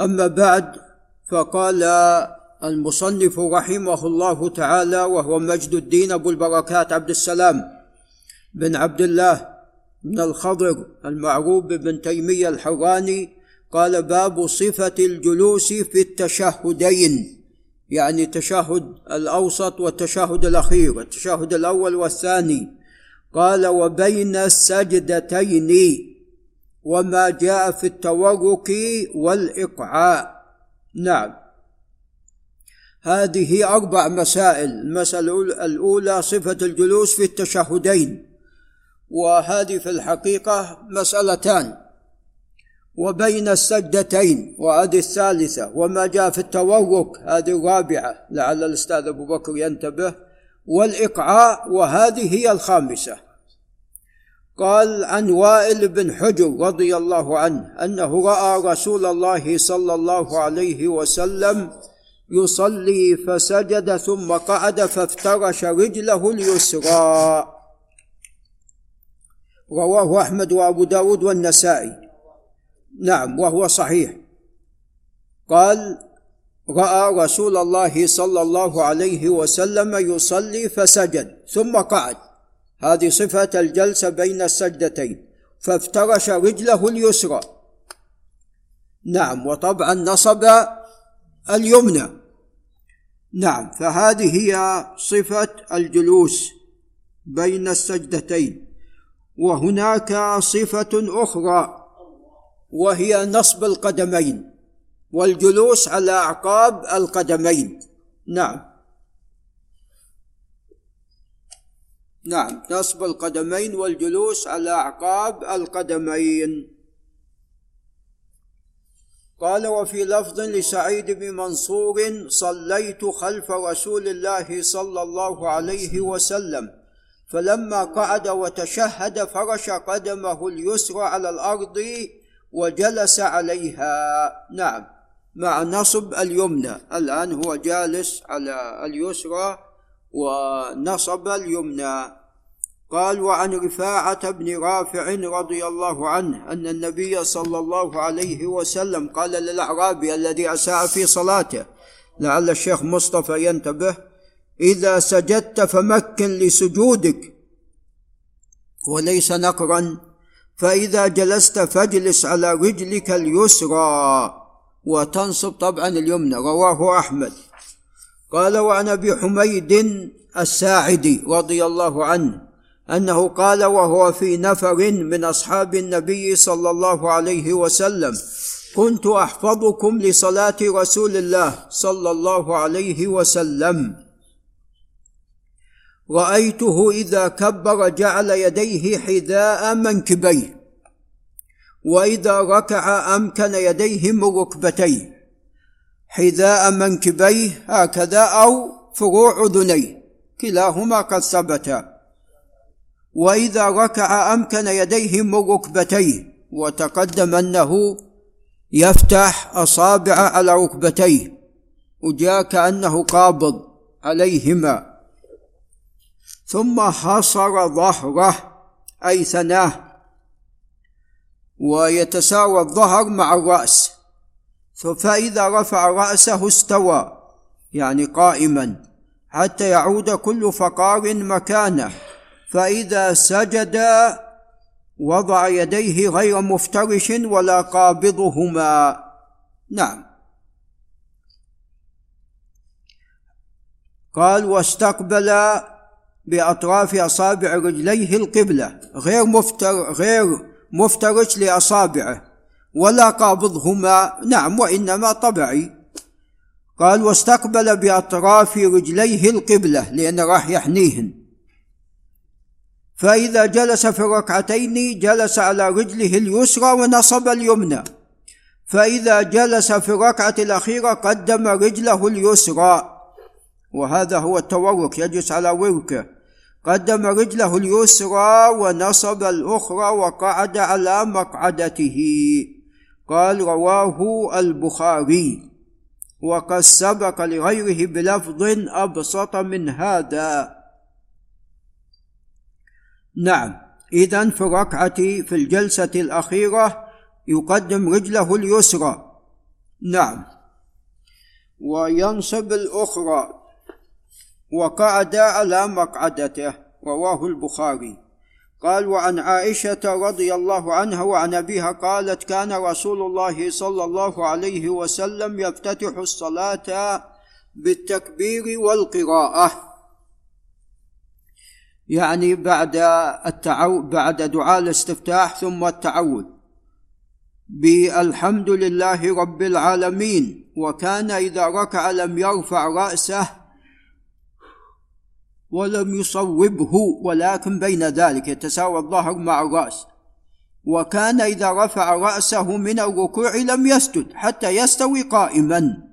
أما بعد فقال المصنف رحمه الله تعالى وهو مجد الدين أبو البركات عبد السلام بن عبد الله بن الخضر المعروف بابن تيمية الحراني قال باب صفة الجلوس في التشهدين يعني التشهد الأوسط والتشهد الأخير التشهد الأول والثاني. قال وبين السجدتين. وما جاء في التورك والإقعاء. نعم. هذه أربع مسائل. المسألة الأولى صفة الجلوس في التشهدين وهذه في الحقيقة مسألتان وبين السجدتين وهذه الثالثة وما جاء في التورك هذه الرابعة لعل الأستاذ أبو بكر ينتبه والإقعاء وهذه هي الخامسة. قال عن وائل بن حجر رضي الله عنه أنه رأى رسول الله صلى الله عليه وسلم يصلي فسجد ثم قعد فافترش رجله اليسرى. رواه أحمد وأبو داود والنسائي. نعم وهو صحيح. قال رأى رسول الله صلى الله عليه وسلم يصلي فسجد ثم قعد. هذه صفة الجلسة بين السجدتين. فافترش رجله اليسرى. نعم وطبعا نصب اليمنى. نعم فهذه هي صفة الجلوس بين السجدتين. وهناك صفة أخرى وهي نصب القدمين والجلوس على أعقاب القدمين. نعم. نعم نصب القدمين والجلوس على أعقاب القدمين. قال وفي لفظ لسعيد بن منصور صليت خلف رسول الله صلى الله عليه وسلم فلما قعد وتشهد فرش قدمه اليسرى على الأرض وجلس عليها. نعم مع نصب اليمنى الآن هو جالس على اليسرى. ونصب اليمنى. قال وعن رفاعة بن رافع رضي الله عنه أن النبي صلى الله عليه وسلم قال للأعرابي الذي أساء في صلاته لعل الشيخ مصطفى ينتبه إذا سجدت فمكن لسجودك وليس نقرا فإذا جلست فاجلس على رجلك اليسرى وتنصب طبعا اليمنى. رواه أحمد. قال وعن أبي حميد الساعدي رضي الله عنه أنه قال وهو في نفر من أصحاب النبي صلى الله عليه وسلم كنت أحفظكم لصلاة رسول الله صلى الله عليه وسلم. رأيته إذا كبر جعل يديه حذاء منكبيه وإذا ركع أمكن يديه من ركبتيه. حذاء منكبيه هكذا أو فروع أذنيه. كلاهما قد ثبت وإذا ركع أمكن يديه من ركبتيه وتقدم أنه يفتح أصابع على ركبتيه. وجاء كانه قابض عليهما. ثم حصر ظهره أي ثناه. ويتساوى الظهر مع الرأس. فإذا رفع رأسه استوى يعني قائما حتى يعود كل فقار مكانه. فإذا سجد وضع يديه غير مفترش ولا قابضهما. نعم. قال واستقبل بأطراف أصابع رجليه القبلة غير مفتر غير مفترش لأصابعه. ولا قابضهما. نعم وإنما طبعي. قال واستقبل بأطراف رجليه القبلة لأن راح يحنيهن. فإذا جلس في الركعتين جلس على رجله اليسرى ونصب اليمنى. فإذا جلس في الركعة الأخيرة قدم رجله اليسرى. وهذا هو التورك يجلس على وركه. قدم رجله اليسرى ونصب الأخرى وقعد على مقعدته. قال رواه البخاري وقد سبق لغيره بلفظ أبسط من هذا. نعم اذا في الركعة في الجلسة الأخيرة يقدم رجله اليسرى. نعم. وينصب الأخرى وقعد على مقعدته رواه البخاري. قال وعن عائشة رضي الله عنها وعن أبيها قالت كان رسول الله صلى الله عليه وسلم يفتتح الصلاة بالتكبير والقراءة. يعني بعد التعو بعد دعاء الاستفتاح ثم التعوذ بالحمد لله رب العالمين وكان إذا ركع لم يرفع رأسه ولم يصوبه ولكن بين ذلك يتساوى الظهر مع الرأس. وكان إذا رفع رأسه من الركوع لم يسجد حتى يستوي قائما.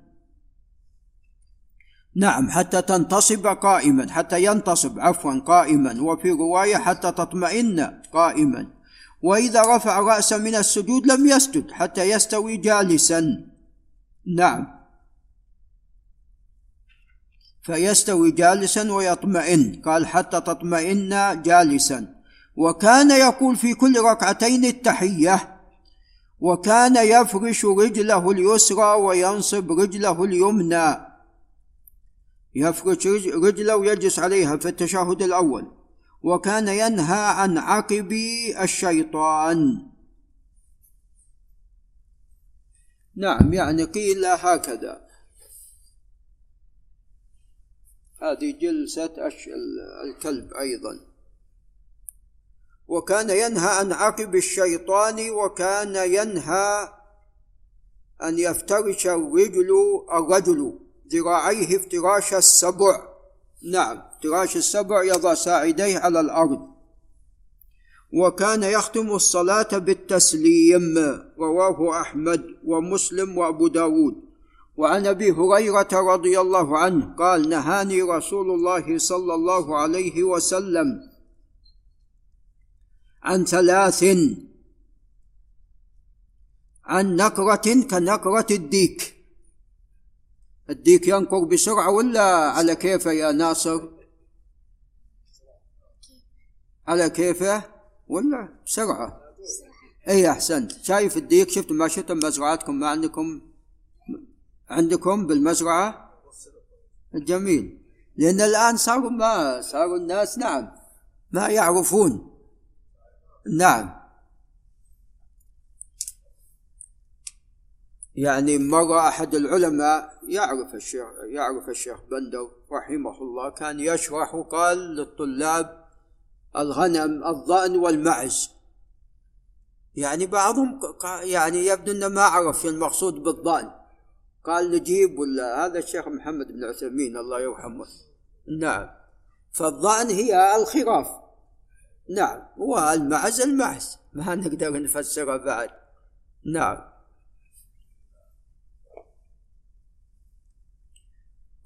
نعم حتى تنتصب قائما حتى ينتصب عفوا قائما. وفي رواية حتى تطمئن قائما. وإذا رفع راسه من السجود لم يسجد حتى يستوي جالسا. نعم. فيستوي جالسا ويطمئن قال حتى تطمئن جالسا. وكان يقول في كل ركعتين التحية وكان يفرش رجله اليسرى وينصب رجله اليمنى. يفرش رجله ويجلس عليها في التشهد الأول. وكان ينهى عن عقب الشيطان. نعم يعني قيل هكذا. هذه جلسة الكلب أيضا. وكان ينهى عن عقب الشيطان وكان ينهى أن يفترش الرجل الرجل ذراعيه افتراش السبع. نعم افتراش السبع يضع ساعديه على الأرض. وكان يختم الصلاة بالتسليم رواه أحمد ومسلم وأبو داود. وعن أبي هريرة رضي الله عنه قال نهاني رسول الله صلى الله عليه وسلم عن ثلاث عن نكرة كنكرة الديك. الديك ينقر بسرعة ولا على كيفه يا ناصر؟ على كيفه ولا بسرعة. اي أحسنت. شايف الديك؟ شفت ما شفتم مزرعتكم ما عندكم؟ عندكم بالمزرعة؟ جميل. لأن الآن صاروا ما صاروا الناس نعم ما يعرفون. نعم. يعني مرة أحد العلماء يعرف الشيخ يعرف الشيخ بندر رحمه الله كان يشرح وقال للطلاب الغنم الظأن والمعز. يعني بعضهم يعني يبدو إنه ما عرف المقصود بالظأن. قال نجيب ولا هذا الشيخ محمد بن عثيمين الله يرحمه. نعم. فالظأن هي الخراف. نعم. والمعز المعز. ما نقدر نفسرها بعد. نعم.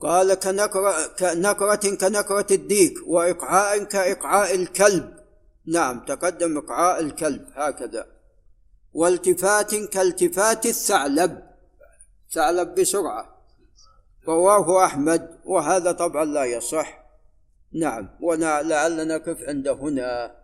قال كنكرة, كنكرة كنكرة الديك وإقعاء كإقعاء الكلب. نعم. تقدم إقعاء الكلب هكذا. والتفات كالتفات الثعلب. ثعلب بسرعة. رواه أحمد وهذا طبعا لا يصح. نعم ولعلنا نقف عند هنا.